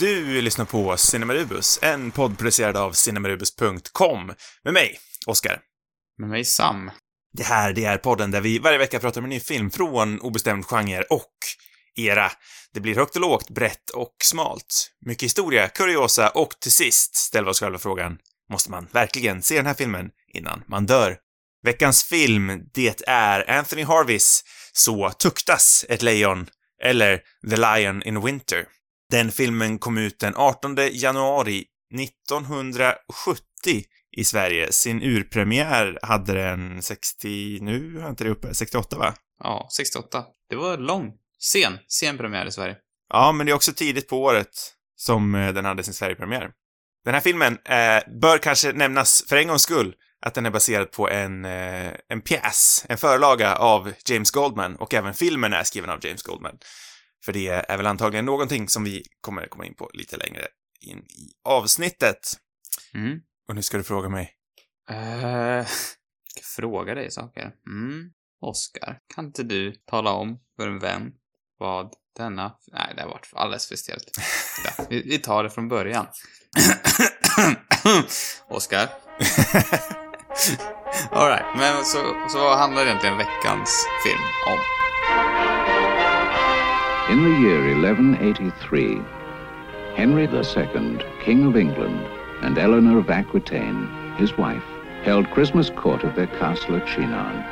Du lyssnar på Cinemarubus, en podd producerad av cinemarubus.com med mig, Oskar. Med mig Sam. Det här, det är podden där vi varje vecka pratar om en ny film från obestämd genre och era. Det blir högt och lågt, brett och smalt. Mycket historia, kuriosa och till sist ställer vi oss själva frågan, måste man verkligen se den här filmen innan man dör? Veckans film, det är Anthony Harvis Så tuktas ett lejon, eller The Lion in Winter. Den filmen kom ut den 18 januari 1970 i Sverige. Sin urpremiär hade den 60, nu har jag inte det uppe, 68 va? Ja, 68. Det var lång. Sen. Sen premiär i Sverige. Ja, men det är också tidigt på året som eh, den hade sin Sverigepremiär. Den här filmen eh, bör kanske nämnas för en gångs skull att den är baserad på en, eh, en pjäs, en förlaga av James Goldman och även filmen är skriven av James Goldman. För det är väl antagligen någonting som vi kommer komma in på lite längre in i avsnittet. Mm. Och nu ska du fråga mig. Uh, fråga dig saker. Mm. Oskar, kan inte du tala om för en vän vad denna... Nej, det har varit alldeles för stelt. Ja, vi, vi tar det från början. Oskar? Alright, men så, så vad handlar egentligen veckans film om? In the year 1183, Henry II, King of England, and Eleanor of Aquitaine, his wife, held Christmas court at their castle at Chinon.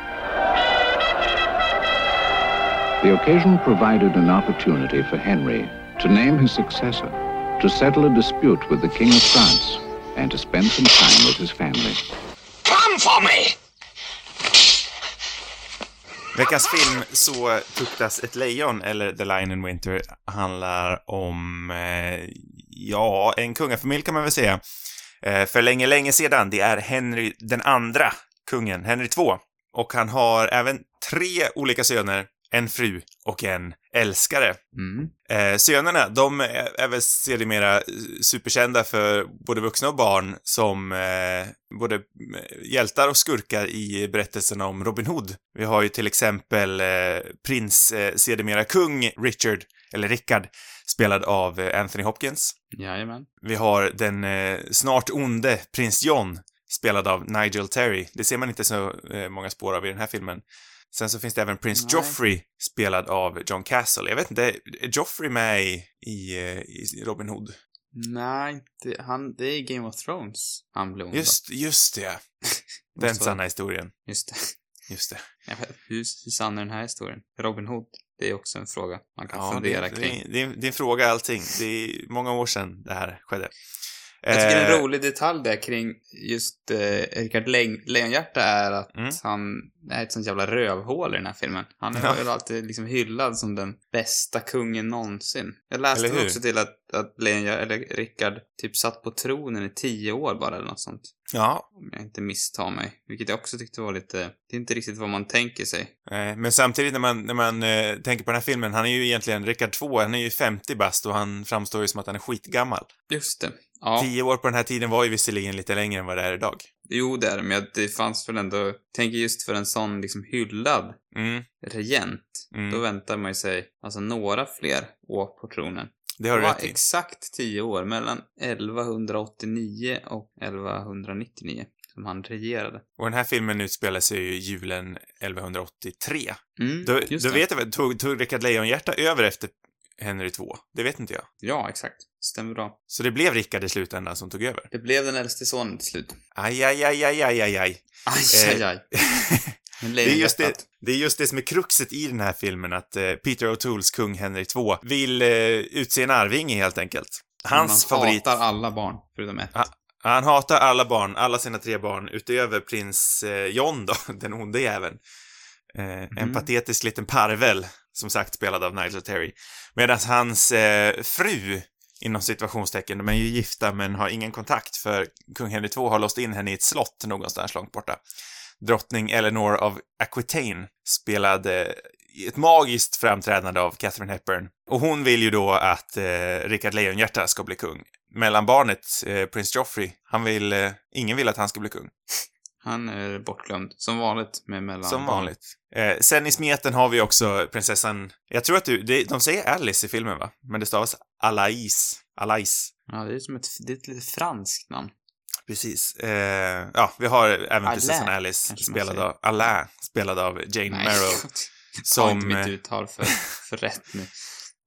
The occasion provided an opportunity for Henry to name his successor, to settle a dispute with the King of France, and to spend some time with his family. Come for me! Veckans film Så tuktas ett lejon, eller The Lion in Winter, handlar om, eh, ja, en kungafamilj kan man väl säga. Eh, för länge, länge sedan. Det är Henry den andra kungen, Henry II. Och han har även tre olika söner, en fru och en älskare. Mm. Eh, sönerna, de är, är väl sedermera superkända för både vuxna och barn som eh, både eh, hjältar och skurkar i berättelserna om Robin Hood. Vi har ju till exempel eh, prins, eh, sedermera kung Richard, eller Rickard, spelad av eh, Anthony Hopkins. Jajamän. Vi har den eh, snart onde prins John, spelad av Nigel Terry. Det ser man inte så eh, många spår av i den här filmen. Sen så finns det även prins Nej. Joffrey, spelad av John Castle. Jag vet inte, är Joffrey med i, i, i Robin Hood? Nej, det, han, det är Game of Thrones han blev. Just, just det. Den Så- sanna historien. Just det. Just det. Jag vet, hur, hur sann är den här historien? Robin Hood, det är också en fråga man kan Ja, det, fundera det, kring. det, det, är- det är en fråga allting. Det är många år sedan det här skedde. Jag tycker Eh, en rolig detalj där kring just eh, Rickard Le- Lejonhjärta är att Mm. han är ett sånt jävla rövhål i den här filmen. Han är Ja. alltid liksom hyllad som den bästa kungen någonsin. Jag läste också till att, att Lejonhjärta, eller Rickard, typ satt på tronen i tio år bara eller något sånt. Ja, Om jag inte misstar mig. Vilket jag också tyckte var lite, det är inte riktigt vad man tänker sig. eh, men samtidigt när man, när man eh, tänker på den här filmen, han är ju egentligen Rickard 2, han är ju 50 bast och han framstår ju som att han är skitgammal. Just det. Ja, Tio år på den här tiden var ju visserligen lite längre än vad det är idag. jo det är det, men det fanns väl ändå, tänker just för en sån liksom hyllad Mm, regent, Mm. då väntar man ju sig alltså några fler år på tronen. Det har du var rätt i. exakt tio år, mellan 1189 och 1199, som han regerade. Och den här filmen utspelar sig ju julen 1183. Mm, Då, då vet jag väl, tog, tog Rickard Lejonhjärta över efter Henry 2? Det vet inte jag. Ja, exakt. Stämmer bra. Så det blev Rickard i slutändan som tog över. Det blev den äldste sonen till slut. Aj, aj, aj, aj, aj, aj, aj. Aj, Eh, aj, aj. Det är, just det, det är just det som är kruxet i den här filmen, att eh, Peter O'Tooles kung Henry 2 vill eh, utse en arvinge helt enkelt. Hans Man favorit... hatar alla barn, förutom ett. Ja. Han hatar alla barn, alla sina tre barn, utöver prins eh, John då, den onde jäveln. Eh, En Mhm. patetisk liten parvel, som sagt spelad av Nigel Terry. Medan hans eh, fru, inom situationstecken, de är ju gifta men har ingen kontakt för kung Henry II har låst in henne i ett slott någonstans långt borta. Drottning Eleanor av Aquitaine spelade ett magiskt framträdande av Catherine Hepburn. Och hon vill ju då att eh, Rickard Lejonhjärta ska bli kung. Mellanbarnet, eh, prins Joffrey, han vill, eh, ingen vill att han ska bli kung. Han är bortglömd. Som vanligt med mellan Som vanligt. Eh, sen i smeten har vi också prinsessan, jag tror att du, det, de säger Alice i filmen va? Men det stavas Alais. Alais. Ja, det är som ett, det är ett lite franskt namn. Precis. Eh, ja, vi har även Alain, prinsessan Alice, spelad av Alain, spelad av Jane Nej, Merrill. ta inte Som, mitt eh, uttal för, för rätt nu.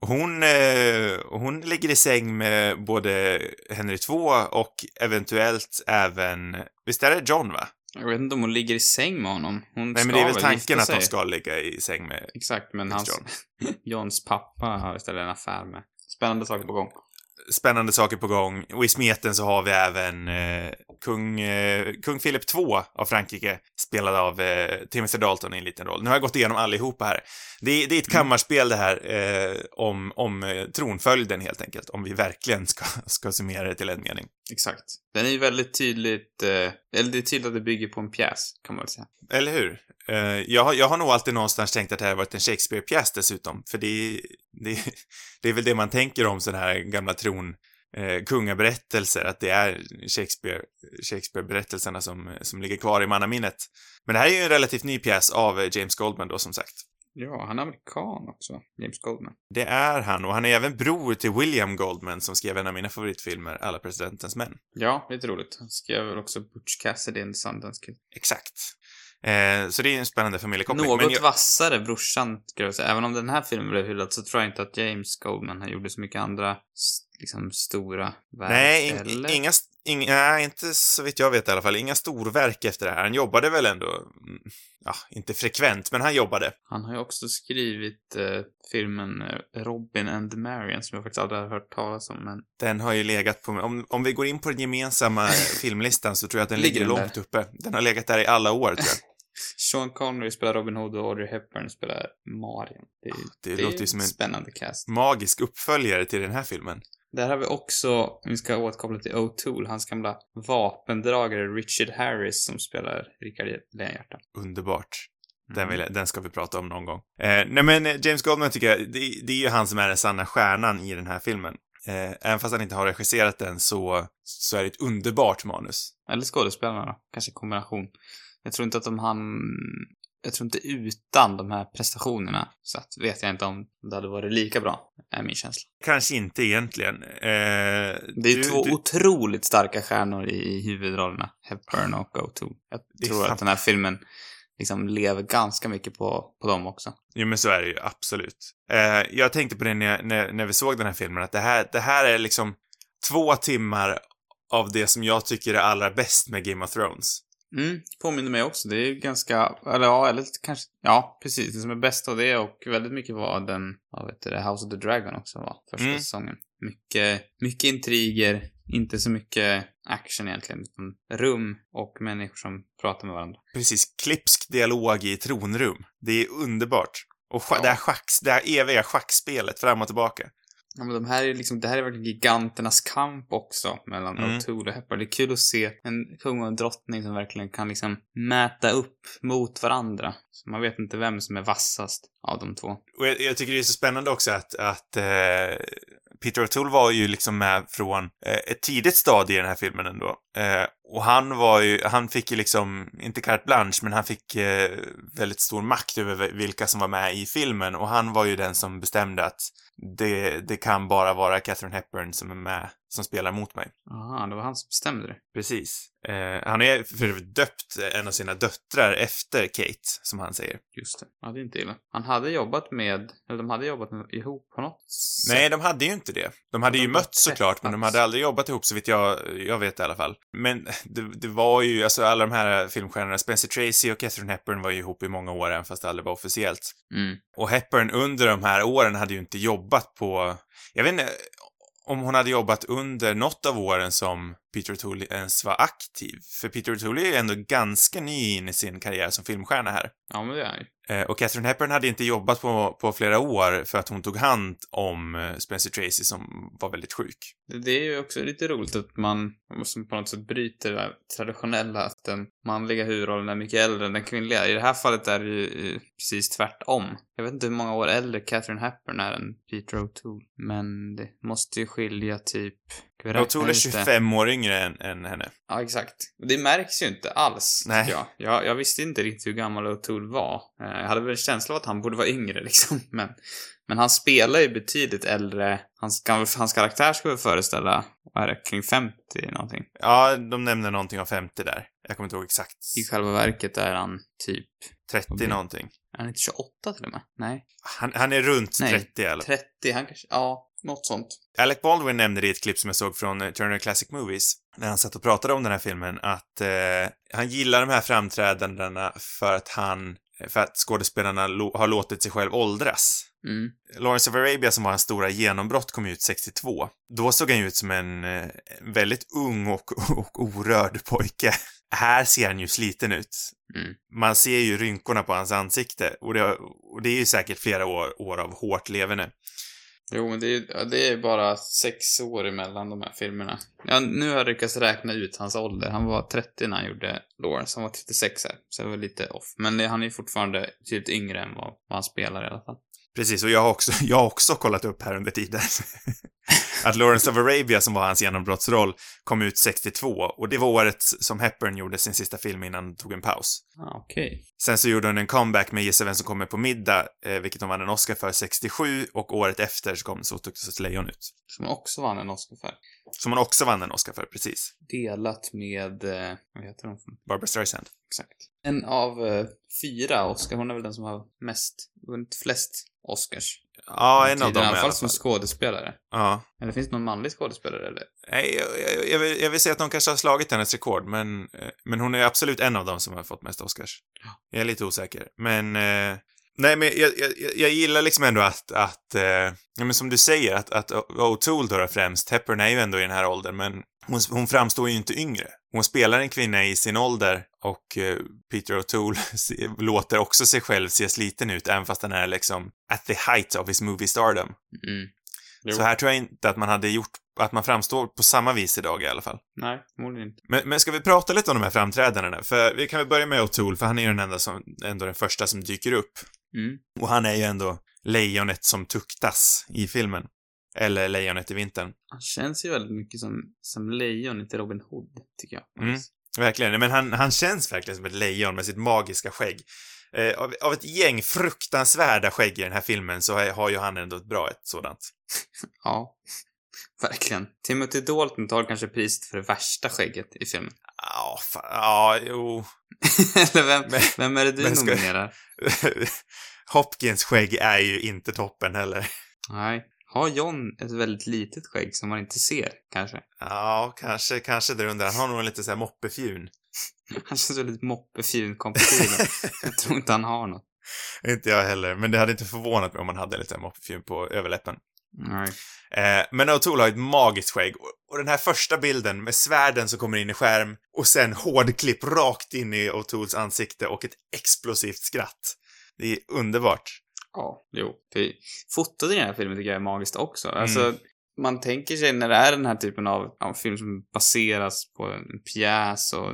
hon, eh, hon ligger i säng med både Henry II och eventuellt även, visst är det John va? Jag vet inte om hon ligger i säng med honom. Hon Nej men det är väl tanken att de ska ligga i säng med Exakt, men hans... Johns pappa har istället en affär med. Spännande saker på gång. Spännande saker på gång. Och i smeten så har vi även eh, kung, eh, kung Philip II av Frankrike, spelad av eh, Timothy Dalton i en liten roll. Nu har jag gått igenom allihopa här. Det, det är ett kammarspel det här eh, om, om eh, tronföljden helt enkelt, om vi verkligen ska, ska summera det till en mening. Exakt. Den är ju väldigt tydligt, eh, eller det är tydligt att det bygger på en pjäs, kan man väl säga. Eller hur? Eh, jag, har- jag har nog alltid någonstans tänkt att det här har varit en Shakespeare-pjäs dessutom, för det, är- det, det är väl det man tänker om sådana här gamla tron eh, kungaberättelser, att det är Shakespeare, Shakespeare-berättelserna som, som ligger kvar i mannaminnet. Men det här är ju en relativt ny pjäs av James Goldman då, som sagt. Ja, han är amerikan också, James Goldman. Det är han, och han är även bror till William Goldman som skrev en av mina favoritfilmer, Alla presidentens män. Ja, lite roligt. Han skrev väl också Butch Cassidy and Sundance Kid. Exakt. Eh, så det är en spännande familjekoppling. Något jag- vassare brorsan, skulle jag säga. Även om den här filmen blev hyllad så tror jag inte att James Goldman gjorde så mycket andra, liksom, stora verk. Nej, in, eller? inga, inga, nej, inte så vitt jag vet i alla fall. Inga storverk efter det här. Han jobbade väl ändå, mm, ja, inte frekvent, men han jobbade. Han har ju också skrivit eh, filmen eh, Robin and Marian som jag faktiskt aldrig har hört talas om, men Den har ju legat på, om, om vi går in på den gemensamma filmlistan så tror jag att den Ligger ligger, långt uppe. Den har legat där i alla år, tror jag. Sean Connery spelar Robin Hood och Audrey Hepburn spelar Marian. Det, är- det det låter ju som en- spännande cast. Magisk uppföljare till den här filmen. Där har vi också, vi ska återkoppla till O'Toole, hans gamla vapendragare Richard Harris som spelar Rickard Lejonhjärta. Underbart. Den, Mm. vill, den ska vi prata om någon gång. Eh, nej men eh, James Goldman tycker jag, det, det är ju han som är den sanna stjärnan i den här filmen. Eh, även fast han inte har regisserat den så, så är det ett underbart manus. Eller skådespelarna då, kanske kombination. Jag tror inte att de han... Jag tror inte utan de här prestationerna så att vet jag inte om det hade varit lika bra, är min känsla. Kanske inte egentligen. Eh, Det är ju två du- otroligt starka stjärnor i, huvudrollerna, Hepburn och O'Toole. Jag Det är tror att den här filmen liksom lever ganska mycket på, på dem också. Jo, men så är det ju absolut. Eh, jag tänkte på det när, när, när vi såg den här filmen, att det här, det här är liksom två timmar av det som jag tycker är allra bäst med Game of Thrones. Mm, påminner mig också. Det är ganska, eller ja, eller kanske, ja, precis. Det som är bäst av det och väldigt mycket var den, vad vet det, House of the Dragon också var, första Mm. säsongen. Mycket, mycket intriger, inte så mycket action egentligen, utan rum och människor som pratar med varandra. Precis, klipsk dialog i tronrum. Det är underbart. Och Ja. det, här schacks, det här eviga schackspelet fram och tillbaka. Ja, men de här är liksom, det här är verkligen giganternas kamp också mellan Mm. O'Toole och Hepburn. Det är kul att se en kung och en drottning som verkligen kan liksom mäta upp mot varandra. Så man vet inte vem som är vassast av de två. Och jag, jag tycker det är så spännande också att, att eh, Peter O'Toole var ju liksom med från eh, ett tidigt stadie i den här filmen ändå. Eh, och han var ju, han fick ju liksom, inte carte blanche, men han fick eh, väldigt stor makt över vilka som var med i filmen och han var ju den som bestämde att det, det kan bara vara Catherine Hepburn som är med, som spelar mot mig. Aha, det var han som bestämde det. Precis. Eh, han är för övrigt döpt en av sina döttrar efter Kate, som han säger. Just det. Ja, det är inte illa. Han hade jobbat med, eller de hade jobbat med, ihop på något sätt. Nej, de hade ju inte det. De hade De ju mötts såklart, men de hade aldrig jobbat ihop så vitt jag, jag vet i alla fall. Men det, det var ju, alltså alla de här filmstjärnorna, Spencer Tracy och Catherine Hepburn var ju ihop i många år, även fast det aldrig var officiellt. Mm. Och Hepburn under de här åren hade ju inte jobbat på, jag vet inte om hon hade jobbat under något av åren som Peter O'Toole ens var aktiv. För Peter O'Toole är ju ändå ganska ny in i sin karriär som filmstjärna här. Ja, men det är. Eh, Och Catherine Hepburn hade inte jobbat på, på flera år för att hon tog hand om eh, Spencer Tracy som var väldigt sjuk. Det är ju också lite roligt att man som på något sätt bryter det traditionella att den manliga huvudrollen är mycket äldre än den kvinnliga. I det här fallet är det ju eh, precis tvärtom. Jag vet inte hur många år äldre Catherine Hepburn är än Peter O'Toole. Men det måste ju skilja typ O'Toole är ut det? 25 år yngre än, än henne. Ja, exakt. Det märks ju inte alls, Nej. jag. jag. Jag visste inte riktigt hur gammal O'Toole var. Eh, Jag hade väl en känsla av att han borde vara yngre, liksom. Men, men han spelar ju betydligt äldre. Hans, hans karaktär ska väl föreställa, vad är det, kring 50 någonting. Ja, de nämner någonting om 50 där. Jag kommer inte ihåg exakt. I själva verket är han typ, 30 Okej. någonting. är han inte 28 till och med? Nej. Han, han är runt Nej, 30 i alla fall. 30, han kanske, ja, något sånt. Alec Baldwin nämnde det i ett klipp som jag såg från eh, Turner Classic Movies, när han satt och pratade om den här filmen, att eh, han gillar de här framträdandena för att han, för att skådespelarna har låtit sig själv åldras. Mm. Lawrence of Arabia som var hans stora genombrott kom ut 62. Då såg han ju ut som en eh, väldigt ung och, och orörd pojke. Här ser han ju sliten ut. Mm. Man ser ju rynkorna på hans ansikte och det, och det är ju säkert flera år, år av hårt leverne. Jo, men det är, det är bara sex år emellan de här filmerna. Ja, nu har jag lyckats räkna ut hans ålder. Han var 30 när han gjorde Lawrence. Han var 36 här, så det var lite off. Men det- han är fortfarande betydligt yngre än vad, vad han spelar i alla fall. Precis, och jag har också, jag har också kollat upp här under tiden. att Lawrence of Arabia, som var hans genombrottsroll, kom ut 62 och det var året som Hepburn gjorde sin sista film innan han tog en paus. Ah, Okej. Sen så gjorde hon en comeback med Gissa vem som kommer på middag, eh, vilket hon vann en Oscar för 67 och året efter så kom tog ett lejon ut. Som också vann en Oscar för. Som hon också vann en Oscar för, precis. Delat med, eh, vad heter hon? Barbara Streisand. Exakt. En av eh, fyra Oscar. Hon är väl den som har mest, vunnit flest Oscars. Ja, en av dem I alla fall som skådespelare. Ja. Eller finns det någon manlig skådespelare eller? Nej, jag, jag, jag, vill, jag vill säga att de kanske har slagit hennes rekord, men, eh, men hon är absolut en av dem som har fått mest Oscars. Jag är lite osäker, men... Eh, nej, men jag, jag, jag- gillar liksom ändå att, att eh, ja, men som du säger, att, att O'Toole då främst, Hepburn är ju ändå i den här åldern, men hon, hon framstår ju inte yngre. Hon spelar en kvinna i sin ålder och eh, Peter O'Toole låter också sig själv se sliten ut, även fast han är liksom at the height of his movie stardom. Mm. Så här tror jag inte att man hade gjort, att man framstår på samma vis idag i alla fall. Nej, förmodligen inte. Men, men ska vi prata lite om de här framträdandena? För vi kan väl börja med O'Toole, för han är ju den enda som, ändå den första som dyker upp. Mm. Och han är ju ändå lejonet som tuktas i filmen. Eller lejonet i vintern. Han känns ju väldigt mycket som, som lejon, inte Robin Hood, tycker jag. Mm. Verkligen. Men han, han känns verkligen som ett lejon med sitt magiska skägg. Eh, av, av ett gäng fruktansvärda skägg i den här filmen så har, har ju han ändå ett bra ett sådant. Ja, verkligen. Timothy Dalton tar kanske priset för det värsta skägget i filmen. Ja, fa- ja, jo. Eller vem, Men- vem är det du ska- nominerar? Hopkins skägg är ju inte toppen heller. Nej. Har John ett väldigt litet skägg som man inte ser, kanske? Ja, kanske, kanske där under. Han har nog en lite så här moppefjun. Han känns väldigt moppefjun kompatibel. jag tror inte han har något. Inte jag heller, men det hade inte förvånat mig om man hade lite moppefjun på överläppen. Nej. Eh, men O'Toole har ett magiskt skägg och, och den här första bilden med svärden som kommer in i skärm och sen hårdklipp rakt in i O'Tooles ansikte och ett explosivt skratt. Det är underbart. Ja, jo. Det, fotot i den här filmen tycker jag är magiskt också. Alltså, man tänker sig när det är den här typen av, av film som baseras på en pjäs och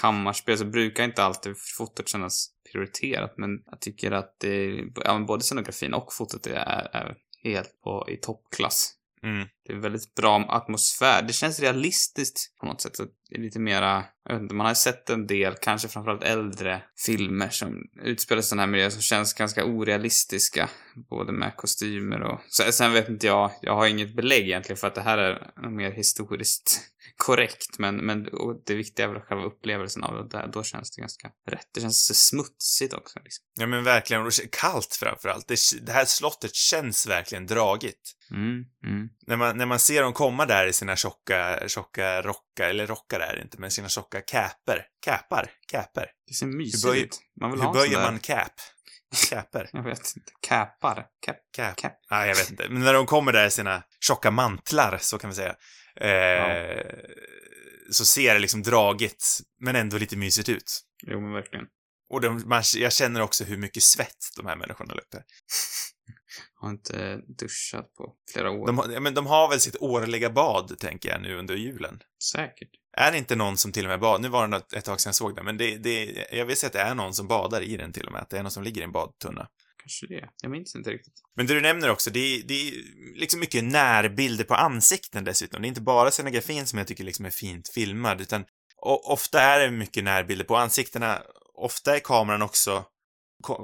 kammarspel så brukar inte alltid fotot kännas prioriterat. Men jag tycker att det, ja, både scenografin och fotot är, är helt på, i toppklass. Mm. Det är väldigt bra atmosfär. Det känns realistiskt på något sätt. Så det är lite mera, jag vet inte, man har sett en del, kanske framförallt äldre filmer som utspelar sig i sådana här miljöer som känns ganska orealistiska. Både med kostymer och... Så, sen vet inte jag, jag har inget belägg egentligen för att det här är mer historiskt korrekt. Men, men det viktiga är väl själva upplevelsen av det. Där, då känns det ganska rätt. Det känns så smutsigt också. Liksom. Ja men verkligen, och kallt framförallt. Det, det här slottet känns verkligen dragigt. Mm, mm. När man, när man ser dem komma där i sina tjocka, tjocka rockar, eller rockar är det inte, men sina tjocka käper. Käpar? Käper? Det ser mysigt böjer- ut. Man vill Hur ha böjer man cap? Käper? Jag vet inte. Käpar. Käp. Cap? Cap. Nej, jag vet inte. Men när de kommer där i sina tjocka mantlar, så kan vi säga, eh, så ser det liksom dragigt, men ändå lite mysigt ut. Jo, men verkligen. Och de, man, jag känner också hur mycket svett de här människorna luktar. Har inte duschat på flera år. De, har- ja, men de har väl sitt årliga bad, tänker jag, nu under julen. Säkert. Är det inte någon som till och med bad? Nu var det ett tag sedan jag såg det, men det, det, jag vill säga att det är någon som badar i den till och med. Att det är någon som ligger i en badtunna kanske det. Jag minns inte riktigt. Men det du nämner också, det är, det är liksom mycket närbilder på ansikten dessutom. Det är inte bara scenografin som jag tycker liksom är fint filmad, utan ofta är det mycket närbilder på ansiktena. Ofta är kameran också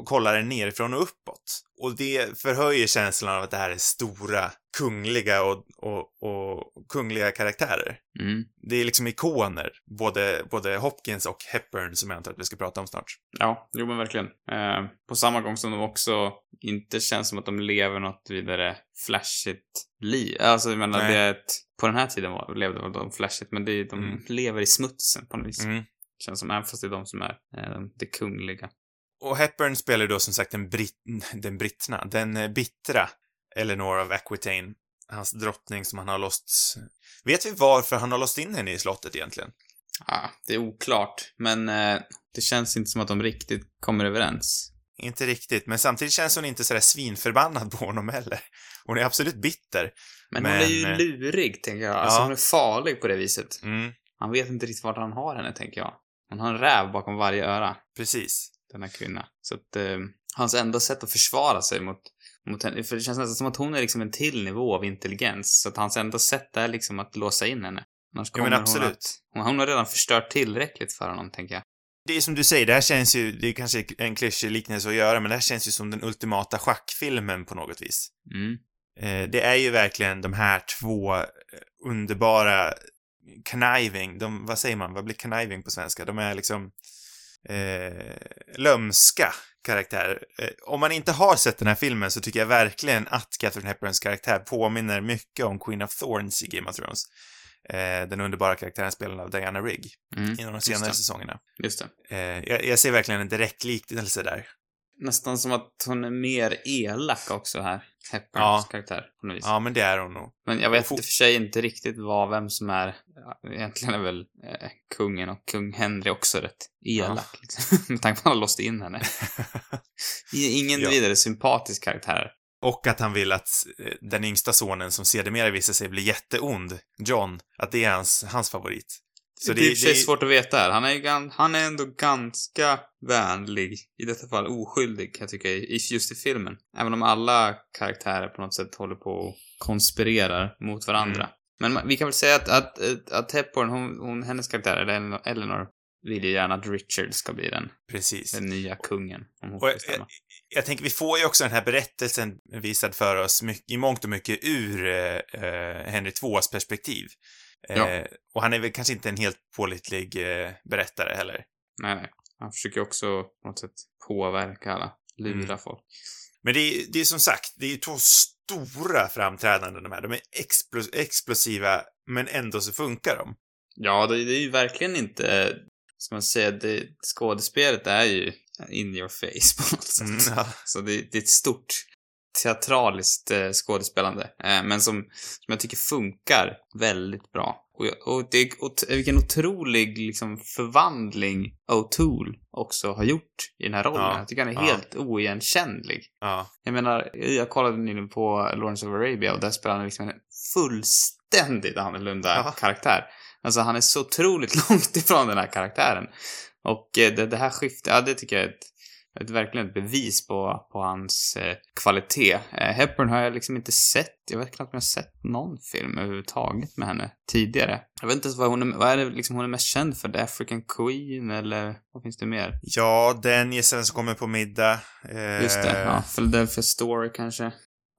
kollar den nerifrån och uppåt. Och det förhöjer känslan av att det här är stora, kungliga och, och, och kungliga karaktärer. Mm. Det är liksom ikoner, både, både Hopkins och Hepburn som jag antar att vi ska prata om snart. Ja, jo men verkligen. Eh, på samma gång som de också inte känns som att de lever något vidare flashigt liv. Alltså jag menar, Nej. det är ett, på den här tiden var, levde de flashigt, men det de Mm. lever i smutsen på något vis. Mm. Känns som, även fast det är de som är eh, de- det kungliga. Och Hepburn spelar då som sagt den, brit den brittna, den eh, bittra Eleanor of Aquitaine, hans drottning som han har låst... Vet vi varför han har låst in henne i slottet egentligen? Ah, det är oklart, men eh, det känns inte som att de riktigt kommer överens. Inte riktigt, men samtidigt känns hon inte sådär svinförbannad på honom heller. Hon är absolut bitter. Men, Men, hon är ju eh, lurig, tänker jag. Alltså ja. hon är farlig på det viset. Mm, Han vet inte riktigt vart han har henne, tänker jag. Hon har en räv bakom varje öra. precis. denna kvinna. Så att eh, hans enda sätt att försvara sig mot, mot henne, för det känns nästan som att hon är liksom en till nivå av intelligens. Så att hans enda sätt är liksom att låsa in henne. Annars Ja, men kommer hon absolut. att... Hon, hon har redan förstört tillräckligt för honom, tänker jag. Det är som du säger, det här känns ju, det är kanske en klyschig liknelse att göra, men det här känns ju som den ultimata schackfilmen på något vis. Mm. Eh, det är ju verkligen de här två eh, underbara conniving, de, vad säger man, vad blir conniving på svenska? De är liksom eh, lömska karaktärer. Eh, om man inte har sett den här filmen så tycker jag verkligen att Catherine Hepburns karaktär påminner mycket om Queen of Thorns i Game of Thrones. Eh, den underbara karaktären spelad av Diana Rigg Mm. i de senare det. säsongerna. Just det. Eh, jag, jag ser verkligen en direkt liknelse där. Nästan som att hon är mer elak också här. Hepburns Ja. karaktär, på något vis. Ja, men det är hon nog. Men jag vet i och för sig inte riktigt vad, vem som är... Ja, egentligen är väl eh, kungen och kung Henry också rätt elak, liksom. Med tanke på att han har låst in henne. Ingen Ja. vidare sympatisk karaktär. Och att han vill att eh, den yngsta sonen som sedermera visar sig bli jätteond, John, att det är hans, hans favorit. Så det är i och för sig svårt att veta här. Han är, han är ändå ganska vänlig. I detta fall oskyldig, kan jag tycka, just i filmen. Även om alla karaktärer på något sätt håller på och konspirerar mot varandra. Mm. Men vi kan väl säga att, att, att, att Hepburn, hon, hon, hennes karaktär, eller Eleanor- vill ju gärna att Richard ska bli den, Precis. den nya kungen. Om hon Och jag, jag tänker, vi får ju också den här berättelsen visad för oss mycket, i mångt och mycket ur eh, eh, Henry IIs perspektiv. Eh, Ja. Och han är väl kanske inte en helt pålitlig eh, berättare heller. Nej, nej. Han försöker också på något sätt påverka alla. Lura Mm. folk. Men det är, det är som sagt, det är två stora framträdanden de här. De är explos explosiva, men ändå så funkar de. Ja, det, det är ju verkligen inte, som man säger, det, skådespelet är ju in your face på något sätt. Mm, ja. Så det, det är ett stort teatraliskt eh, skådespelande, eh, men som, som jag tycker funkar väldigt bra. Och, och det, och, vilken otrolig liksom förvandling O'Toole också har gjort i den här rollen. Ja, Jag tycker han är ja. helt oigenkännlig. ja. Jag menar, jag kollade nyligen på Lawrence of Arabia och där spelar han liksom en fullständigt annorlunda Ja. karaktär. Alltså han är så otroligt långt ifrån den här karaktären. Och eh, det, det här skiftet, ja det tycker jag är ett, ett verkligen ett bevis på, på hans eh, kvalitet. Eh, Hepburn har jag liksom inte sett, jag vet knappt om jag har sett någon film överhuvudtaget med henne tidigare. Jag vet inte ens vad hon är, vad är det liksom hon är mest känd för? The African Queen eller vad finns det mer? Ja, den gästen som kommer på middag. Eh, Just det, ja. Philadelphia Story kanske.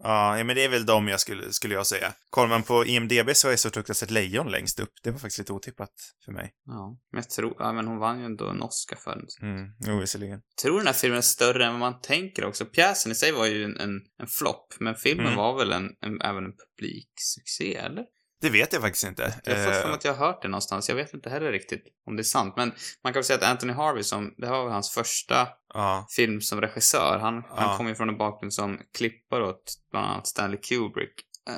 Ja, men det är väl de jag skulle, skulle jag säga. Kollar man på IMDB så är så ett lejon längst upp. Det var faktiskt lite otippat för mig. Ja, men jag tror, ja men hon vann ju ändå en Oscar för den. Mm, jo, visserligen. Jag tror den här filmen är större än vad man tänker också. Pjäsen i sig var ju en, en, en flopp, men filmen Mm. var väl en, en, även en publiksuccé, eller? Det vet jag faktiskt inte. Jag har fått för Eh, mig att jag har hört det någonstans. Jag vet inte heller riktigt om det är sant, men man kan väl säga att Anthony Harvey som, det var väl hans första ja, film som regissör. Han, Ja. han kom ju från en bakgrund som klippare åt bland annat Stanley Kubrick. Eh,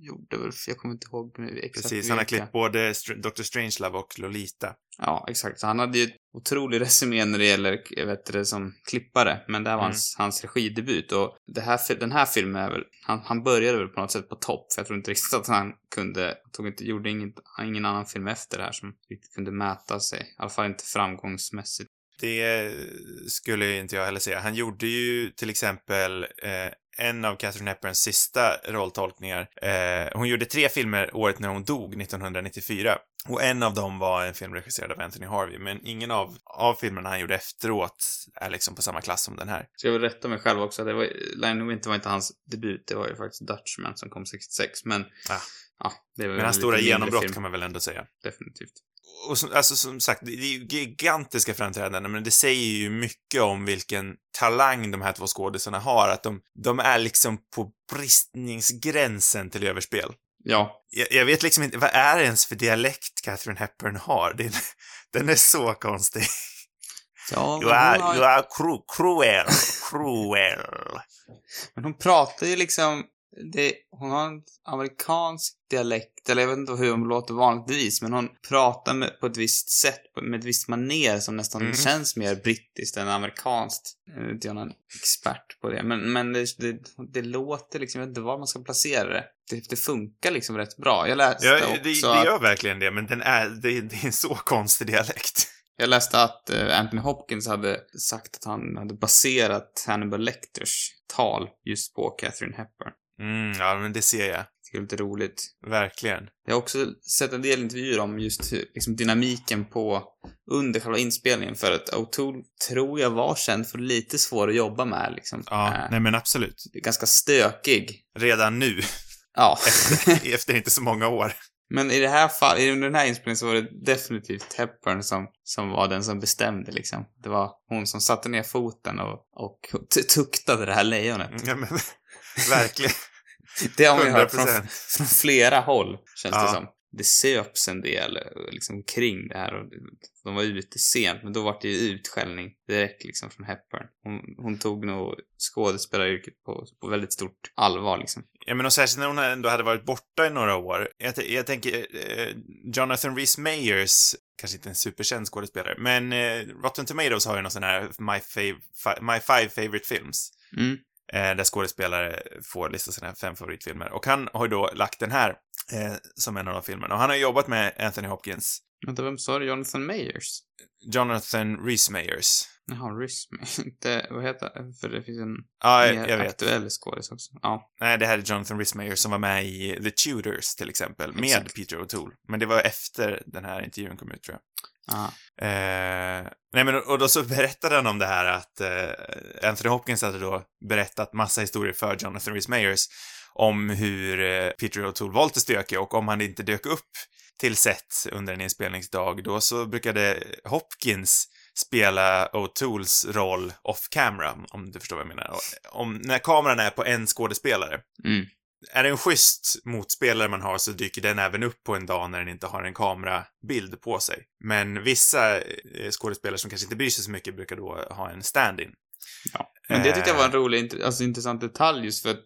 gjorde väl, jag kommer inte ihåg nu exakt precis. Han har klippt både Str- Dr. Strangelove och Lolita. Ja, exakt. Så han hade ju ett otrolig resumé när det gäller, vet det, som klippare. Men det här var Mm. hans, hans regidebut. Och det här, den här filmen är väl, han, han började väl på något sätt på topp. För jag tror inte riktigt att han kunde, tog inte, gjorde inget, ingen annan film efter det här som riktigt kunde mäta sig. I alla fall inte framgångsmässigt. Det skulle inte jag heller säga. Han gjorde ju till exempel eh, en av Catherine Hepburns sista rolltolkningar. Eh, hon gjorde tre filmer året när hon dog, 1994. Och en av dem var en film regisserad av Anthony Harvey, men ingen av, av filmerna han gjorde efteråt är liksom på samma klass som den här. Ska jag väl rätta mig själv också. Det var, Line Winter var inte hans debut. Det var ju faktiskt Dutchman som kom 66. Men, Ah. ja. Det var Men hans stora genombrott film. kan man väl ändå säga. Definitivt. och som, alltså som sagt, det är ju gigantiska framträdanden, men det säger ju mycket om vilken talang de här två skådisarna har, att de, de är liksom på bristningsgränsen till överspel. Ja. Jag, jag vet liksom inte, vad är det ens för dialekt Catherine Hepburn har? Det, den är så konstig. Ja, are, hon, har, you are cru, cruel, cruel. men hon pratar ju liksom... Det, hon har en amerikansk dialekt, eller jag vet inte hur hon låter vanligtvis, men hon pratar med, på ett visst sätt, med ett visst maner som nästan Mm. känns mer brittiskt än amerikanskt. Jag är inte jag någon expert på det, men, men det, det, det låter liksom, jag vet inte var man ska placera det. Det, det funkar liksom rätt bra. Jag läste Ja, också det, det att, gör verkligen det, men den är, det, det är en så konstig dialekt. jag läste att eh, Anthony Hopkins hade sagt att han hade baserat Hannibal Lecters tal just på Catherine Hepburn. Mm, ja, men det ser jag. Det är lite roligt. Verkligen. Jag har också sett en del intervjuer om just liksom dynamiken på under själva inspelningen för att O'Toole tror jag var känd för lite svår att jobba med liksom. Ja, Eh, nej men absolut. ganska stökig. Redan nu, Ja. efter inte så många år. Men i det här fallet, under den här inspelningen så var det definitivt Hepburn som, som var den som bestämde liksom. Det var hon som satte ner foten och, och tuktade det här lejonet. Ja, men, verkligen. Det har man ju hört 100%. från, från flera håll, känns det Ja. som. Det söps en del eh, liksom kring det här och de var ute sent, men då var det ju utskällning direkt liksom från Hepburn. Hon, hon tog nog skådespelaryrket på, på väldigt stort allvar liksom. Ja, men och särskilt när hon ändå hade varit borta i några år. Jag, jag tänker, eh, Jonathan Rhys Meyers, kanske inte en superkänd skådespelare, men eh, Rotten Tomatoes har ju någon sån här My, fav, My Five Favorite Films. Mm. Eh, där skådespelare får lista sina fem favoritfilmer. Och han har ju då lagt den här eh, som en av de filmerna. Och han har jobbat med Anthony Hopkins, Vänta, vem sa du? Jonathan Mayers? Jonathan Rhys Meyers. Jaha, Rismy. Inte, vad heter det? För det finns en Ja, jag, mer jag vet. aktuell skådis också. Ja. Nej, det här är Jonathan Rhys Meyers som var med i The Tudors till exempel, med Exakt. Peter O'Toole. Men det var efter den här intervjun kom ut tror jag. Eh, nej men och då så berättade han om det här att eh, Anthony Hopkins hade då berättat massa historier för Jonathan Rhys Meyers om hur eh, Peter O'Toole var lite stökig och om han inte dök upp till set under en inspelningsdag, då så brukade Hopkins spela O'Tooles roll off camera, om du förstår vad jag menar. Om, när kameran är på en skådespelare, Mm. är det en schysst motspelare man har så dyker den även upp på en dag när den inte har en kamerabild på sig. Men vissa eh, skådespelare som kanske inte bryr sig så mycket brukar då ha en stand-in. Men det tyckte jag var en Eh. rolig, alltså intressant detalj just för att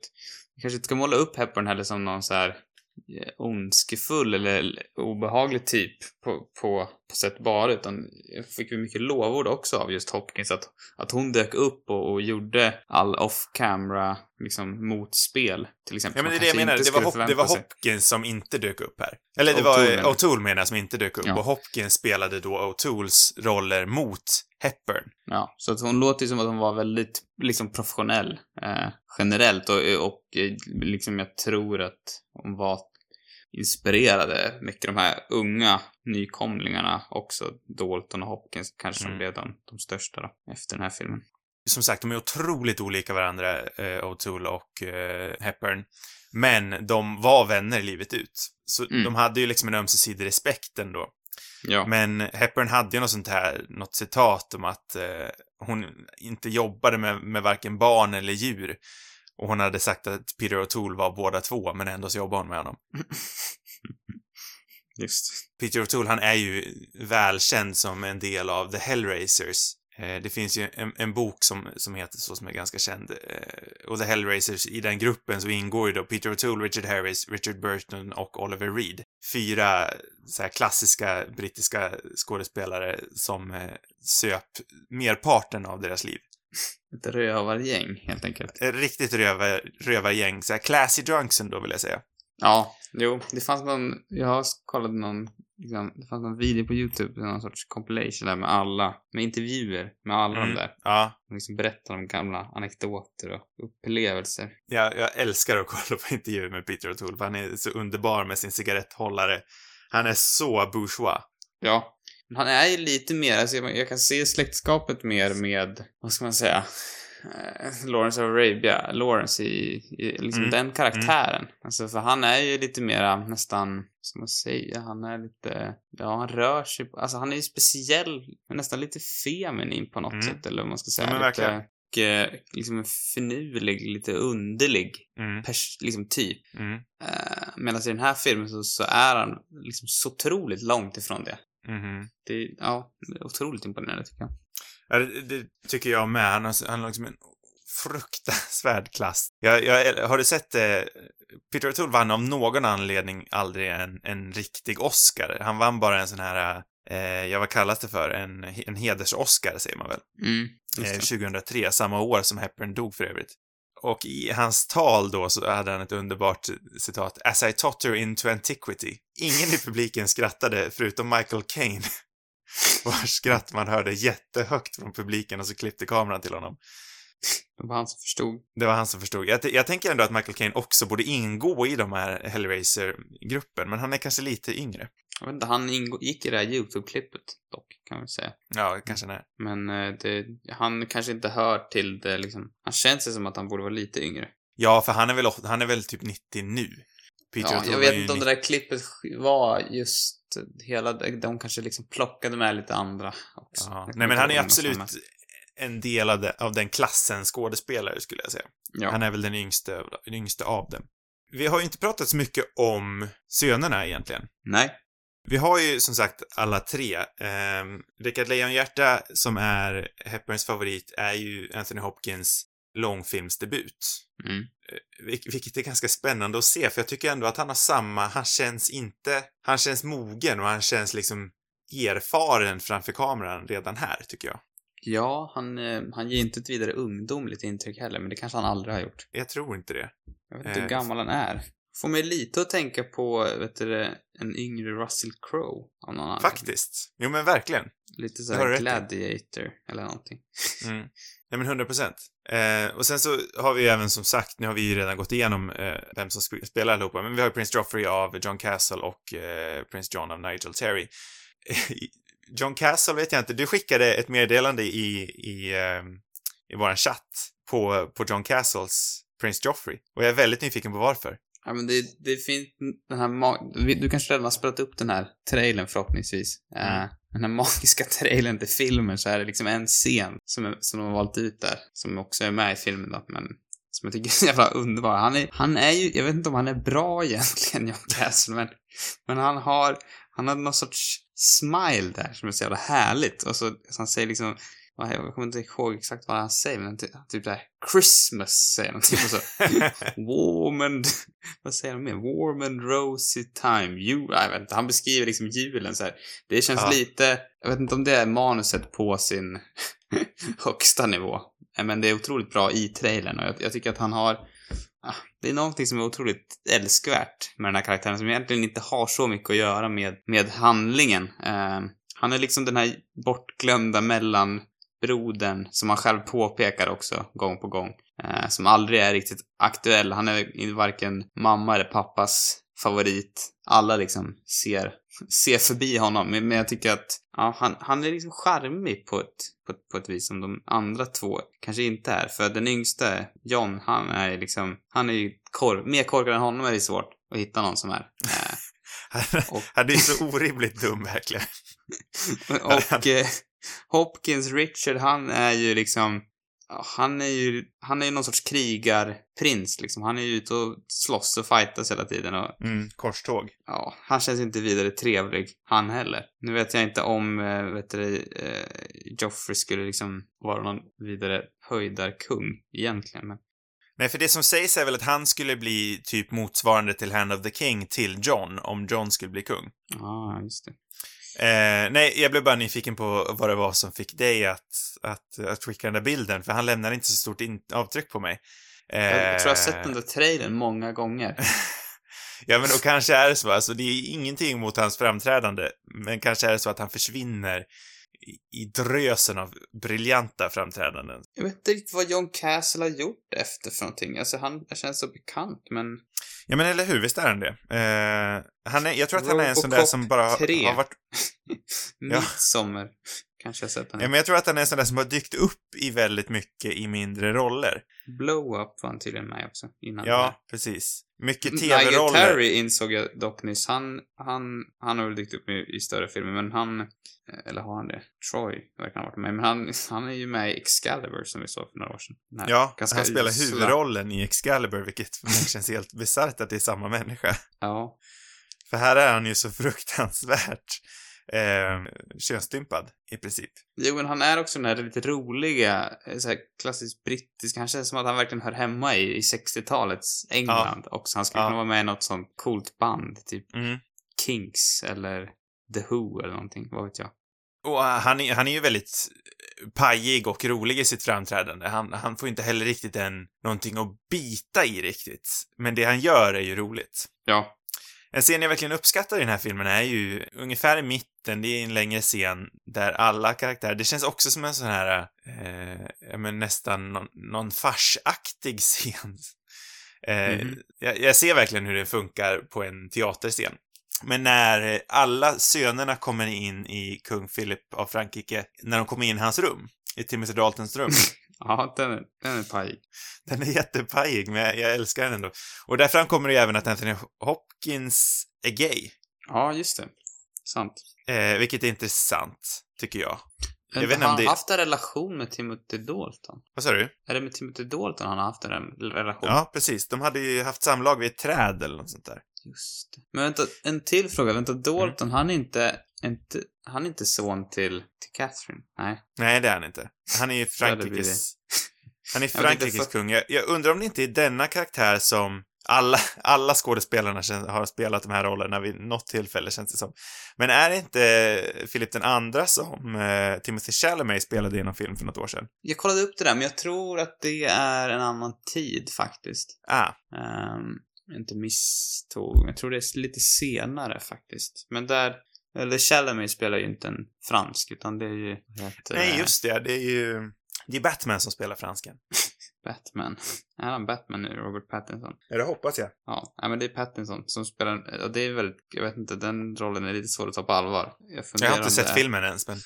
vi kanske inte ska måla upp Hepburn heller som någon så här eh, ondskefull eller obehaglig typ på, på sätt bara, utan jag fick ju mycket lovord också av just Hopkins att, att hon dök upp och, och gjorde all off-camera liksom motspel, till exempel. Ja, men det är det jag menar. Det var, Hop- det var. Hopkins som inte dök upp här. Eller det var O'Toole jag. O'Toole menar jag som inte dök upp. Ja. Och Hopkins spelade då O'Tooles roller mot Hepburn. Ja, så att hon låter ju som att hon var väldigt liksom professionell eh, generellt och, och liksom jag tror att hon var inspirerade mycket de här unga nykomlingarna också, Dalton och Hopkins kanske som Mm. blev de, de största då, efter den här filmen. Som sagt, de är otroligt olika varandra, eh, O'Toole och eh, Hepburn. Men de var vänner livet ut. Så Mm. de hade ju liksom en ömsesidig respekt ändå. Ja. Men Hepburn hade ju något sånt här, något citat om att eh, hon inte jobbade med, med varken barn eller djur. Och hon hade sagt att Peter O'Toole var båda två, men ändå så jobbade hon med honom. Just. Peter O'Toole, han är ju välkänd som en del av The Hellraisers. Eh, Det finns ju en, en bok som, som heter så, som är ganska känd. Eh, Och The Hellraisers, i den gruppen så ingår ju då Peter O'Toole, Richard Harris, Richard Burton och Oliver Reed. Fyra så här klassiska brittiska skådespelare som eh, söp merparten av deras liv. Ett rövargäng, helt enkelt. Ett riktigt rövar, rövargäng, så här classy drunksen då vill jag säga. Ja, jo, det fanns någon, jag har kollat någon, liksom, det fanns någon video på YouTube, någon sorts compilation där med alla, med intervjuer med alla Mm. de där. Ja, De liksom berättar om gamla anekdoter och upplevelser. jag, jag älskar att kolla på intervjuer med Peter O'Toole, för han är så underbar med sin cigaretthållare. Han är så bourgeois. Ja. Men han är ju lite mer, alltså jag, jag kan se släktskapet mer med, vad ska man säga, eh, Lawrence of Arabia, Lawrence i, i liksom Mm, den karaktären. Alltså för han är ju lite mera nästan, vad ska man säga, han är lite, ja han rör sig, alltså han är ju speciell, nästan lite feminin på något Mm. sätt eller vad man ska säga. Ja, men lite, verkligen. och, eh, liksom en finurlig, lite underlig Mm, pers, liksom typ. mm, Eh, Medan i den här filmen så, så är han liksom så otroligt långt ifrån det. Mhm. Det, ja, det är otroligt imponerande tycker jag. Ja, det, det tycker jag med. Han har, han har liksom en fruktansvärd klass. Jag, jag, har du sett eh, Peter O'Toole vann av någon anledning aldrig en, en riktig Oscar. Han vann bara en sån här, eh, ja vad kallas det för? En, en heders-Oscar säger man väl? Mm, Eh, just det. 2003, samma år som Hepburn dog för övrigt. Och i hans tal då så hade han ett underbart citat. As I totter into antiquity. Ingen i publiken skrattade förutom Michael Caine. Vars skratt man hörde jättehögt från publiken och så klippte kameran till honom. Det var han som förstod. Det var han som förstod. Jag, jag tänker ändå att Michael Caine också borde ingå i de här Hellraiser-gruppen, men han är kanske lite yngre. Jag vet inte, han gick i det här YouTube-klippet dock, kan vi säga. Ja, kanske är. Men eh, det, han kanske inte hör till det liksom. Han känns ju som att han borde vara lite yngre. Ja, för han är väl, han är väl typ 90 nu. Peter Ja, jag vet inte om 90 det där klippet var just hela, de kanske liksom plockade med lite andra också. Ja. Nej, men han är absolut. En del av, de, av den klassen skådespelare, skulle jag säga. Ja. Han är väl den yngste, av- den yngste av dem. Vi har ju inte pratat så mycket om sönerna egentligen. Nej. Vi har ju som sagt alla tre. Eh, Rickard Lejonhjärta, som är Hepburns favorit, är ju Anthony Hopkins långfilmsdebut. Mm. Vil- Vilket är ganska spännande att se, för jag tycker ändå att han har samma, han känns inte, han känns mogen och han känns liksom erfaren framför kameran redan här, tycker jag. Ja, han, eh, han ger inte ett vidare ungdomligt intryck heller, men det kanske han aldrig har gjort. Jag tror inte det. Jag vet inte hur Eh, gammal han är. Får mig lite att tänka på, vet du en yngre Russell Crowe. Av någon anledning. Faktiskt. Jo, men verkligen. Lite såhär. Gladiator, eller någonting. Mm. Nej, men 100 procent. Eh, och sen så har vi ju även som sagt, nu har vi ju redan gått igenom eh, vem som sp- spelar allihopa, men vi har ju Prince Joffrey av John Castle och eh, Prince John av Nigel Terry. John Castle vet jag inte, du skickade ett meddelande i, i, eh, i våran chatt på, på John Castles Prince Joffrey. Och jag är väldigt nyfiken på varför. Ja, men det, det finns den här Du kanske redan har spelat upp den här trailern förhoppningsvis. Mm. Eh, den här magiska trailern till filmen så är det liksom en scen som, är, som de har valt ut där. Som också är med i filmen då, men som jag tycker är så jävla underbar. Han är, han är ju, jag vet inte om han är bra egentligen, John Castle, men, men han har, han har någon sorts smile där som är så jävla härligt. Och så, så han säger liksom, jag kommer inte ihåg exakt vad han säger, men typ, typ där Christmas säger han typ och så. Warm and, vad säger han mer? Warm and rosy time. You, jag vet inte, han beskriver liksom julen så här. Det känns Ja. lite, jag vet inte om det är manuset på sin högsta nivå. Eh, men det är otroligt bra i trailern och jag, jag tycker att han har, ah, det är någonting som är otroligt älskvärt med den här karaktären som egentligen inte har så mycket att göra med, med handlingen. Eh, han är liksom den här bortglömda mellanbrodern som han själv påpekar också gång på gång. Eh, som aldrig är riktigt aktuell. Han är varken mamma eller pappas favorit. Alla liksom ser, ser förbi honom. Men, men jag tycker att ja, han, han är liksom charmig på ett, på, ett, på ett vis som de andra två kanske inte är. För den yngsta, John, han är liksom, han är ju korv, mer korkad än honom är det svårt att hitta någon som är. Eh, Och- Han är ju så orimligt dum, verkligen. Och eh, Hopkins Richard, han är ju liksom... Han är ju, han är ju någon sorts krigarprins liksom. Han är ju ute och slåss och fightas hela tiden och Mm, korståg. ja, han känns inte vidare trevlig, han heller. Nu vet jag inte om, eh, vet du, eh, Joffrey skulle liksom vara någon vidare höjdarkung egentligen, men Nej, för det som sägs är väl att han skulle bli typ motsvarande till Hand of the King till John, om John skulle bli kung. ja, just det. Eh, nej, jag blev bara nyfiken på vad det var som fick dig att, att, att skicka den där bilden, för han lämnar inte så stort avtryck på mig. Eh, Jag tror jag har sett den där trailern många gånger. Ja, men och kanske är det så, alltså det är ingenting mot hans framträdande, men kanske är det så att han försvinner i, i drösen av briljanta framträdanden. Jag vet inte riktigt vad John Castle har gjort efter för någonting. Alltså han känns så bekant, men... Ja, men eller hur, visst är han det? Eh, han är, jag tror att han är en sån där som bara har, 3. har varit... Midsommar. Kanske jag sett Ja, den. men jag tror att han är en sån där som har dykt upp i väldigt mycket i mindre roller. Blow Up var han tydligen med också, innan det. Ja, precis. Mycket Nigel tv-roller. Terry insåg jag dock nyss. Han, han, han har väl dykt upp i, i större filmer, men han... eh, Eller har han det? Troy verkar ha varit med. Men han, han är ju med i Excalibur som vi såg för några år sedan. Här Ja, han spelar usla- huvudrollen i Excalibur, vilket för mig känns helt bisarrt att det är samma människa. Ja. För här är han ju så fruktansvärt eh, könsstympad, i princip. Jo, men han är också den här lite roliga, eh, så här klassiskt brittiska. Han känns som att han verkligen hör hemma i, i 60-talets England också. Han skulle Ja. kunna vara med i något sånt coolt band, typ Mm. Kinks eller The Who eller någonting, vad vet jag. Och han är, han är ju väldigt pajig och rolig i sitt framträdande. Han, han får inte heller riktigt en, någonting att bita i riktigt. Men det han gör är ju roligt. Ja. En scen jag verkligen uppskattar i den här filmen är ju ungefär i mitten, det är en längre scen där alla karaktärer, det känns också som en sån här, eh, ja men nästan någon, någon farsaktig scen. Eh, Mhm. jag, jag ser verkligen hur det funkar på en teaterscen. Men när alla sönerna kommer in i kung Philip av Frankrike, när de kommer in i hans rum, i Timothy Daltons rum, Ja, den är, den är pajig. den är jättepajig, men jag, älskar den ändå. Och där framkommer det ju även att Anthony Hopkins är gay. Ja, just det. Sant. Eh, vilket är intressant, tycker jag. Jag Jag vet inte har om han det- haft en relation med Timothy Dalton? Vad sa du? Är det med Timothy Dalton han har haft en relation? Ja, precis. De hade ju haft samlag vid ett träd eller något sånt där. Just det. Men vänta, en till fråga. Vänta, Dalton, han är inte, inte, han är inte son till, till Catherine? Nej. Nej, det är han inte. Han är ju Frankrikes... Han är Frankrikes för- kung. Jag, jag undrar om det inte är denna karaktär som alla, alla skådespelarna känns, har spelat de här rollerna vid något tillfälle, känns det som. Men är det inte Philip den andra som eh, Timothy Chalamet spelade i någon film för något år sedan? Jag kollade upp det där, men jag tror att det är en annan tid faktiskt. Ah, Um, jag inte misstog. Jag tror det är lite senare faktiskt. Men där, eller Chalamet spelar ju inte en fransk, utan det är ju, heter nej, just det. Det är ju... Det är Batman som spelar fransken. Batman. Är han Batman nu, Robert Pattinson? Ja, det hoppas jag. Ja, nej, men det är Pattinson som spelar, och det är väldigt, jag vet inte, den rollen är lite svår att ta på allvar. Jag, Jag har inte sett är filmen ens, men...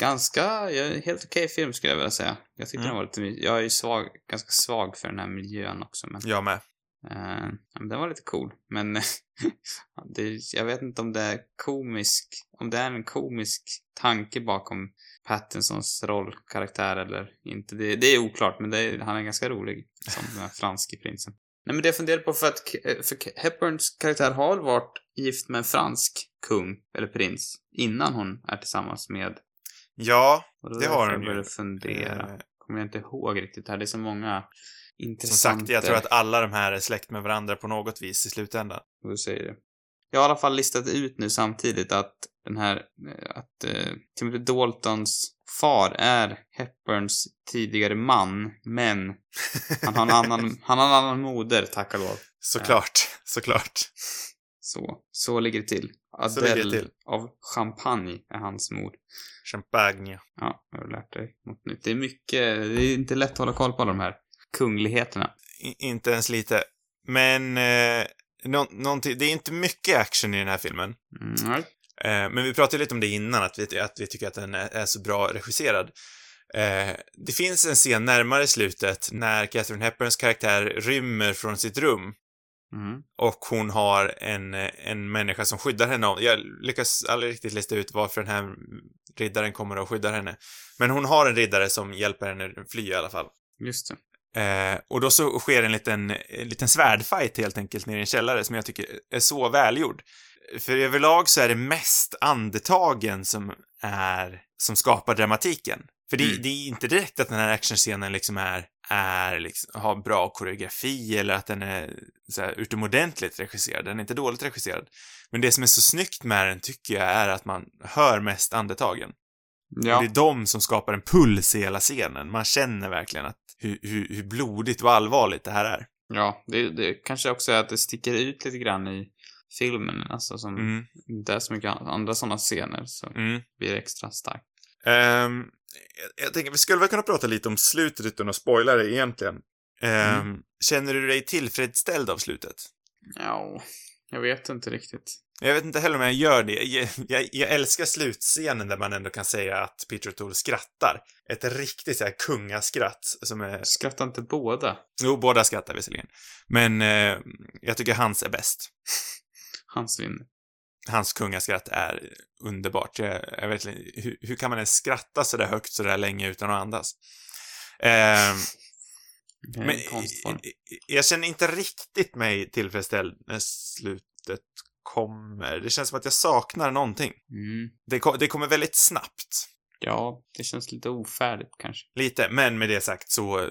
Ganska, ja, helt okej film skulle jag vilja säga. Jag tyckte Mm. den var lite, jag är ju svag, ganska svag för den här miljön också, men, Jag med. Eh, ja, men den var lite cool. Men det, jag vet inte om det är komisk, om det är en komisk tanke bakom Pattinsons rollkaraktär eller inte. Det, det är oklart, men är, han är ganska rolig som den här franske prinsen. Nej men det jag funderar på för att för Hepburns karaktär har varit gift med en fransk kung, eller prins, innan hon är tillsammans med... Ja, Och Det har hon jag ju. började fundera. Eh, Kommer jag inte ihåg riktigt här. Det är så många som intressanta... sagt, jag tror att alla de här är släkt med varandra på något vis i slutändan. Du säger det. Jag har i alla fall listat ut nu samtidigt att den här, eh, att eh, Timothy Daltons far är Hepburns tidigare man, men han har en annan, han har en annan moder, tack och lov. Såklart, såklart. Så, så ligger det till. Adele till. av Champagne är hans mor. Champagne. Ja, jag har lärt dig något nytt. Det är mycket, det är inte lätt att hålla koll på alla de här kungligheterna. I, inte ens lite. Men, eh, nå, någonting, det är inte mycket action i den här filmen. Mm. Eh, men vi pratade lite om det innan, att vi, att vi tycker att den är, är så bra regisserad. Eh, det finns en scen närmare slutet när Catherine Hepburns karaktär rymmer från sitt rum Mm. och hon har en, en människa som skyddar henne. Jag lyckas aldrig riktigt lista ut varför den här riddaren kommer och skyddar henne. Men hon har en riddare som hjälper henne fly i alla fall. Just det. Eh, och då så sker en liten, en liten svärdfight helt enkelt nere i en källare som jag tycker är så välgjord. För överlag så är det mest andetagen som är, som skapar dramatiken. För det, Mm. det är inte direkt att den här actionscenen liksom är, är liksom, har bra koreografi eller att den är så här, utomordentligt regisserad. Den är inte dåligt regisserad. Men det som är så snyggt med den tycker jag är att man hör mest andetagen. Ja. Det är de som skapar en puls i hela scenen. Man känner verkligen att hur, hur, hur blodigt och allvarligt det här är. Ja, det, det kanske också är att det sticker ut lite grann i filmen, alltså som Mm, inte är så mycket an- andra sådana scener så mm. blir det extra starkt. Ehm, jag, jag tänker, vi skulle väl kunna prata lite om slutet utan att spoila det egentligen. Ehm, Känner du dig tillfredsställd av slutet? Ja, jag vet inte riktigt. Jag vet inte heller om jag gör det. Jag, jag, jag älskar slutscenen där man ändå kan säga att Peter O'Toole skrattar. Ett riktigt så här kungaskratt som är... Skrattar inte båda? Jo, båda skrattar visserligen. Men eh, jag tycker hans är bäst. Hans vinner. Hans kungaskratt är underbart. Jag, jag vet inte, hur, hur kan man ens skratta så där högt så där länge utan att andas? Är Men jag känner inte riktigt mig tillfredsställd när slutet kommer. Det känns som att jag saknar någonting. Mm. Det, ko- det kommer väldigt snabbt. Ja, det känns lite ofärdigt kanske. Lite, men med det sagt så,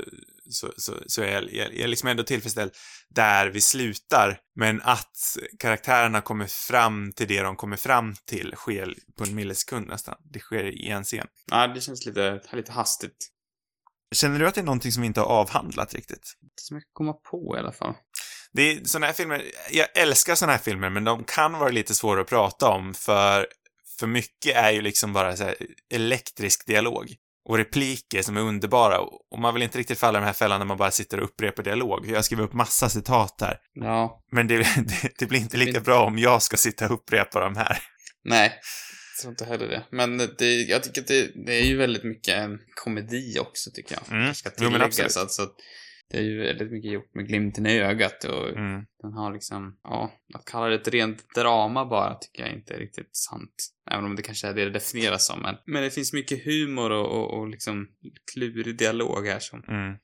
så, så, så är jag, jag, jag liksom ändå tillfredsställd där vi slutar. Men att karaktärerna kommer fram till det de kommer fram till sker på en millisekund nästan. Det sker i en scen. Ja, det känns lite, lite hastigt. Känner du att det är någonting som vi inte har avhandlat riktigt? Inte som jag kan komma på i alla fall. Det är såna här filmer, jag älskar såna här filmer, men de kan vara lite svåra att prata om för, för mycket är ju liksom bara så elektrisk dialog. Och repliker som är underbara. Och man vill inte riktigt falla i den här fällan när man bara sitter och upprepar dialog. Jag skriver upp massa citat här. Ja, Men det, det, det blir inte lika bra om jag ska sitta och upprepa de här. nej. Jag tror inte heller det. Men det, jag tycker att det, det är ju väldigt mycket en komedi också, tycker jag. Mm. Det ska Jo, men tilläggas. absolut. alltså, att det är ju väldigt mycket gjort med glimten i ögat och Mm. den har liksom, ja, att kalla det ett rent drama bara tycker jag inte är riktigt sant. Även om det kanske är det det definieras som. Men, men det finns mycket humor och, och, och liksom klurig dialog här som... Mm.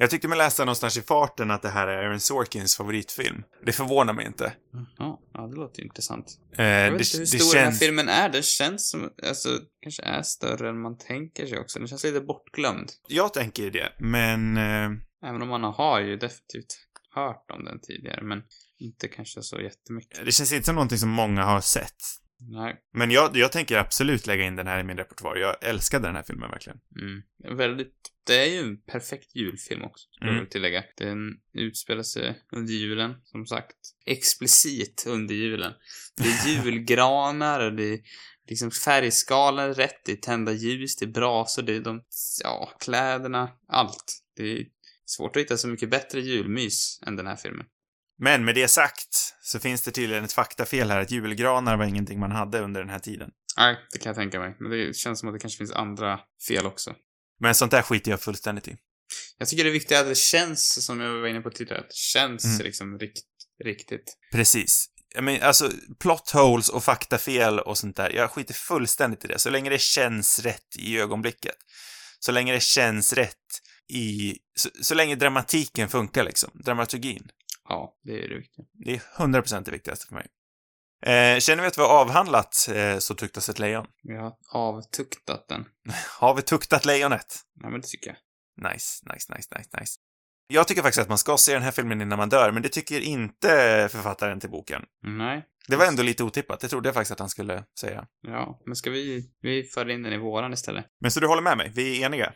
Jag tyckte mig läsa någonstans i farten att det här är Aaron Sorkins favoritfilm. Det förvånar mig inte. Ja, ja det låter ju intressant. Eh, Jag det, vet inte hur det stor den här känns... filmen är. Den känns som, alltså, kanske är större än man tänker sig också. Den känns lite bortglömd. Jag tänker det, men... Eh, Även om man har ju definitivt hört om den tidigare, men inte kanske så jättemycket. det känns inte som någonting som många har sett. Nej. Men jag, jag tänker absolut lägga in den här i min repertoar. Jag älskade den här filmen verkligen. Mm. Väldigt, det är ju en perfekt julfilm också, skulle Mm. jag tillägga. Den utspelar sig under julen, som sagt. Explicit under julen. Det är julgranar och det är liksom färgskalan är rätt, det är tända ljus, det är brasor, det är de, ja, kläderna, allt. Det är svårt att hitta så mycket bättre julmys än den här filmen. Men med det sagt så finns det tydligen ett faktafel här att julgranar var ingenting man hade under den här tiden. Nej, det kan jag tänka mig. Men det känns som att det kanske finns andra fel också. Men sånt där skiter jag fullständigt i. Jag tycker det är viktigt att det känns, som jag var inne på tidigare, att det känns Mm. liksom rikt, riktigt. Precis. Jag menar, alltså, plot holes och faktafel och sånt där, jag skiter fullständigt i det. Så länge det känns rätt i ögonblicket. Så länge det känns rätt i... Så, så länge dramatiken funkar liksom. Dramaturgin. Ja, det är det viktiga. Det är 100% det viktigaste för mig. Eh, känner vi att vi har avhandlat eh, Så tuktas ett lejon? Vi har avtuktat den. Har vi tuktat lejonet? Ja, men det tycker jag. Nice, nice, nice, nice, nice. Jag tycker faktiskt att man ska se den här filmen innan man dör, men det tycker inte författaren till boken. Nej. Det var ändå lite otippat, det trodde jag faktiskt att han skulle säga. Ja, men ska vi, vi föra in den i våran istället? Men så du håller med mig? Vi är eniga?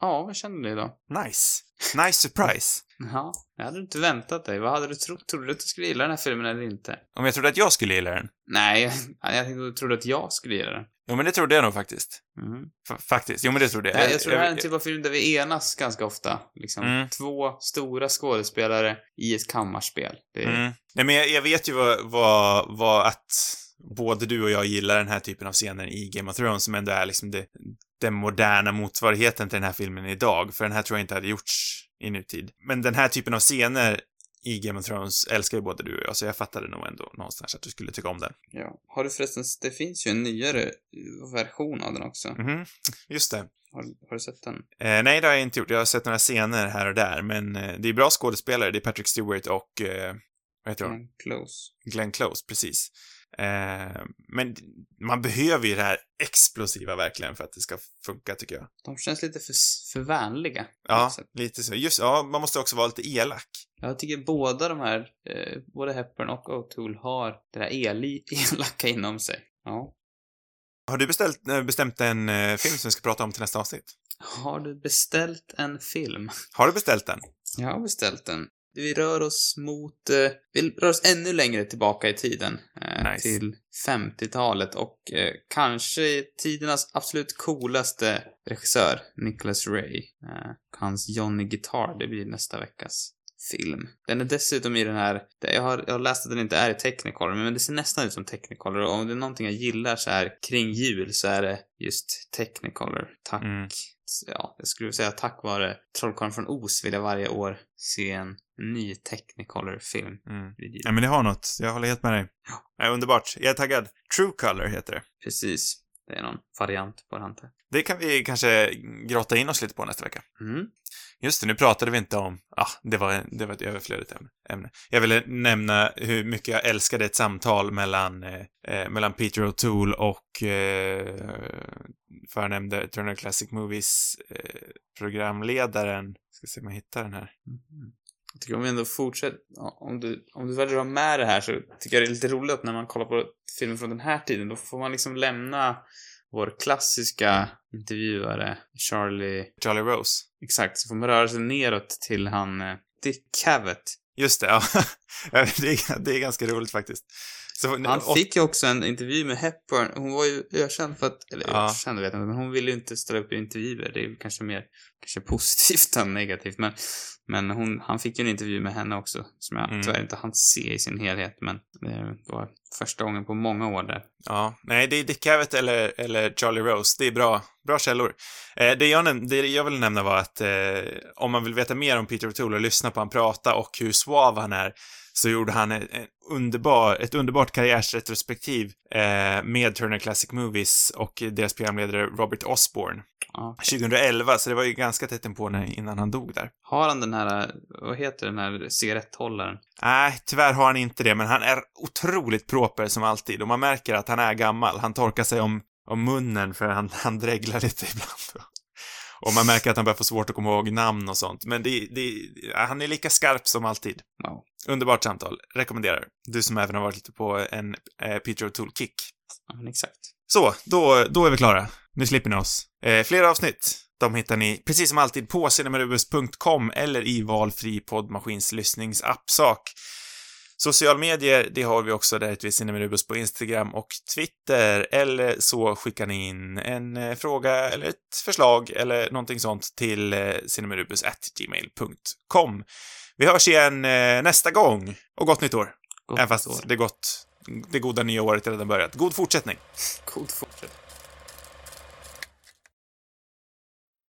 Ja, vad känner du då? Nice. Nice surprise. Ja, jag hade inte väntat dig. Vad hade du trott? Trodde du att du skulle gilla den här filmen eller inte? Om jag trodde att jag skulle gilla den? Nej, jag tänkte du trodde att jag skulle gilla den. Jo, men det trodde jag nog faktiskt. Mm. Faktiskt. Jo, men det trodde jag. Jag, jag tror det här är en typ av film där vi enas ganska ofta. Liksom. Mm. Två stora skådespelare i ett kammarspel. Det Mm. Nej, men jag, jag vet ju vad, vad, vad att både du och jag gillar den här typen av scener i Game of Thrones som ändå är liksom det, den moderna motsvarigheten till den här filmen idag. För den här tror jag inte hade gjorts i nutid. Men den här typen av scener i Game of Thrones älskar ju både du och jag, så jag fattade nog ändå någonstans att du skulle tycka om den. Ja. Har du förresten, det finns ju en nyare version av den också. Mhm, just det. Har, har du sett den? Eh, nej, det har jag inte gjort. Jag har sett några scener här och där, men eh, det är bra skådespelare. Det är Patrick Stewart och, eh, vad heter hon? Mm, Close. Glenn Close, precis. Eh, men man behöver ju det här explosiva verkligen för att det ska funka, tycker jag. De känns lite för, för vänliga. Ja, lite så. Just ja, man måste också vara lite elak. Jag tycker båda de här, eh, både Hepburn och O'Toole har det där eli, elaka inom sig. Ja. Har du beställt, eh, bestämt en eh, film som vi ska prata om till nästa avsnitt? Har du beställt en film? Har du beställt den? Jag har beställt den. Vi rör oss mot, eh, vi rör oss ännu längre tillbaka i tiden. Eh, Nice. Till 50-talet och eh, kanske tidernas absolut coolaste regissör, Nicholas Ray. Eh, hans Johnny Guitar, det blir nästa veckas film. Den är dessutom i den här, jag har, jag har läst att den inte är i Technicolor, men det ser nästan ut som Technicolor och om det är någonting jag gillar så här kring jul så är det just Technicolor. Tack. Mm. Ja, jag skulle säga tack vare Trollkarlen från Oz vill jag varje år se en ny Technicolor-film. Mm. Ja, men det har något. Jag håller helt med dig. Ja, underbart. Jag är taggad. True Color heter det. Precis. Det är någon variant på det antar. Det kan vi kanske grotta in oss lite på nästa vecka. Mm. Just det, nu pratade vi inte om... Ja, det var, det var ett överflödigt ämne-. Jag ville nämna hur mycket jag älskade ett samtal mellan, eh, eh, mellan Peter O'Toole och eh, förnämnde Turner Classic Movies eh, programledaren. Ska se om jag hittar den här. Mhm. Jag tycker om vi ändå fortsätter, om du, om du väljer att ha med det här så tycker jag det är lite roligt att när man kollar på filmer från den här tiden, då får man liksom lämna vår klassiska intervjuare, Charlie, Charlie Rose. exakt, så får man röra sig neråt till han, eh, Dick Cavett. Just det, ja. det, är, det är ganska roligt faktiskt. Så, Han och- fick ju också en intervju med Hepburn. Hon var ju ökänd för att, eller Ja. ökänd vet jag inte, men hon ville ju inte ställa upp i intervjuer. Det är kanske mer, kanske positivt än negativt. Men, men hon, han fick ju en intervju med henne också, som jag Mm. tyvärr inte hann se i sin helhet. Men det var första gången på många år där. Ja, nej, det är Dick Cavett eller, eller Charlie Rose. Det är bra, bra källor. Eh, det, jag det jag vill nämna var att eh, om man vill veta mer om Peter O'Toole och lyssna på han prata och hur svav han är, så gjorde han en, en underbar, ett underbart karriärsretrospektiv eh, med Turner Classic Movies och deras programledare Robert Osborne Ja. 2011, så det var ju ganska tätt när, innan han dog där. Har han den här, vad heter den här cigaretthållaren? Nej, tyvärr har han inte det, men han är otroligt proper som alltid och man märker att han är gammal. Han torkar sig om, om munnen för han, han dreglar lite ibland. Och man märker att han börjar få svårt att komma ihåg namn och sånt. Men det, det, han är lika skarp som alltid. Wow. Underbart samtal. Rekommenderar. Du som även har varit lite på en eh, Peter O'Toole-kick. Ja, men exakt. Så, då, då är vi klara. Nu slipper ni oss. Eh, fler avsnitt, de hittar ni precis som alltid på cinemarubus.com eller i valfri poddmaskins lyssningsappsak. Social medier, det har vi också. Där heter vi Cinemarubus på Instagram och Twitter. Eller så skickar ni in en eh, fråga eller ett förslag eller någonting sånt till eh, cinemarubus.gmail.com. Vi hörs igen eh, nästa gång. Och gott nytt år. Gott Även fast år. det, gott, det goda nya året redan börjat. God fortsättning. God fortsättning.